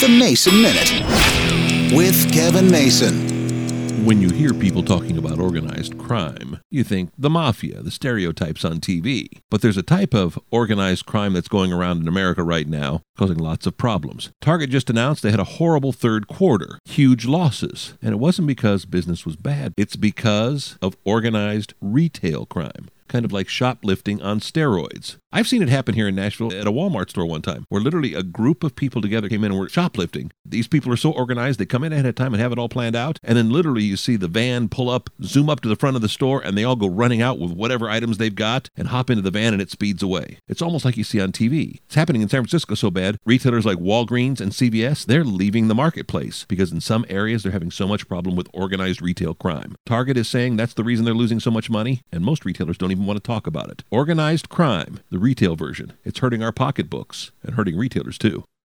The Mason Minute with Kevin Mason. When you hear people talking about organized crime, you think the mafia, the stereotypes on TV. But there's a type of organized crime that's going around in America right now, causing lots of problems. Target just announced they had a horrible third quarter, huge losses. And it wasn't because business was bad, it's because of organized retail crime kind of like shoplifting on steroids. I've seen it happen here in Nashville at a Walmart store one time, where literally a group of people together came in and were shoplifting. These people are so organized, they come in ahead of time and have it all planned out. And then literally you see the van pull up, zoom up to the front of the store, and they all go running out with whatever items they've got and hop into the van and it speeds away. It's almost like you see on TV. It's happening in San Francisco so bad, retailers like Walgreens and CVS, they're leaving the marketplace because in some areas they're having so much problem with organized retail crime. Target is saying that's the reason they're losing so much money, and most retailers don't even want to talk about it. Organized crime, the retail version. It's hurting our pocketbooks and hurting retailers too.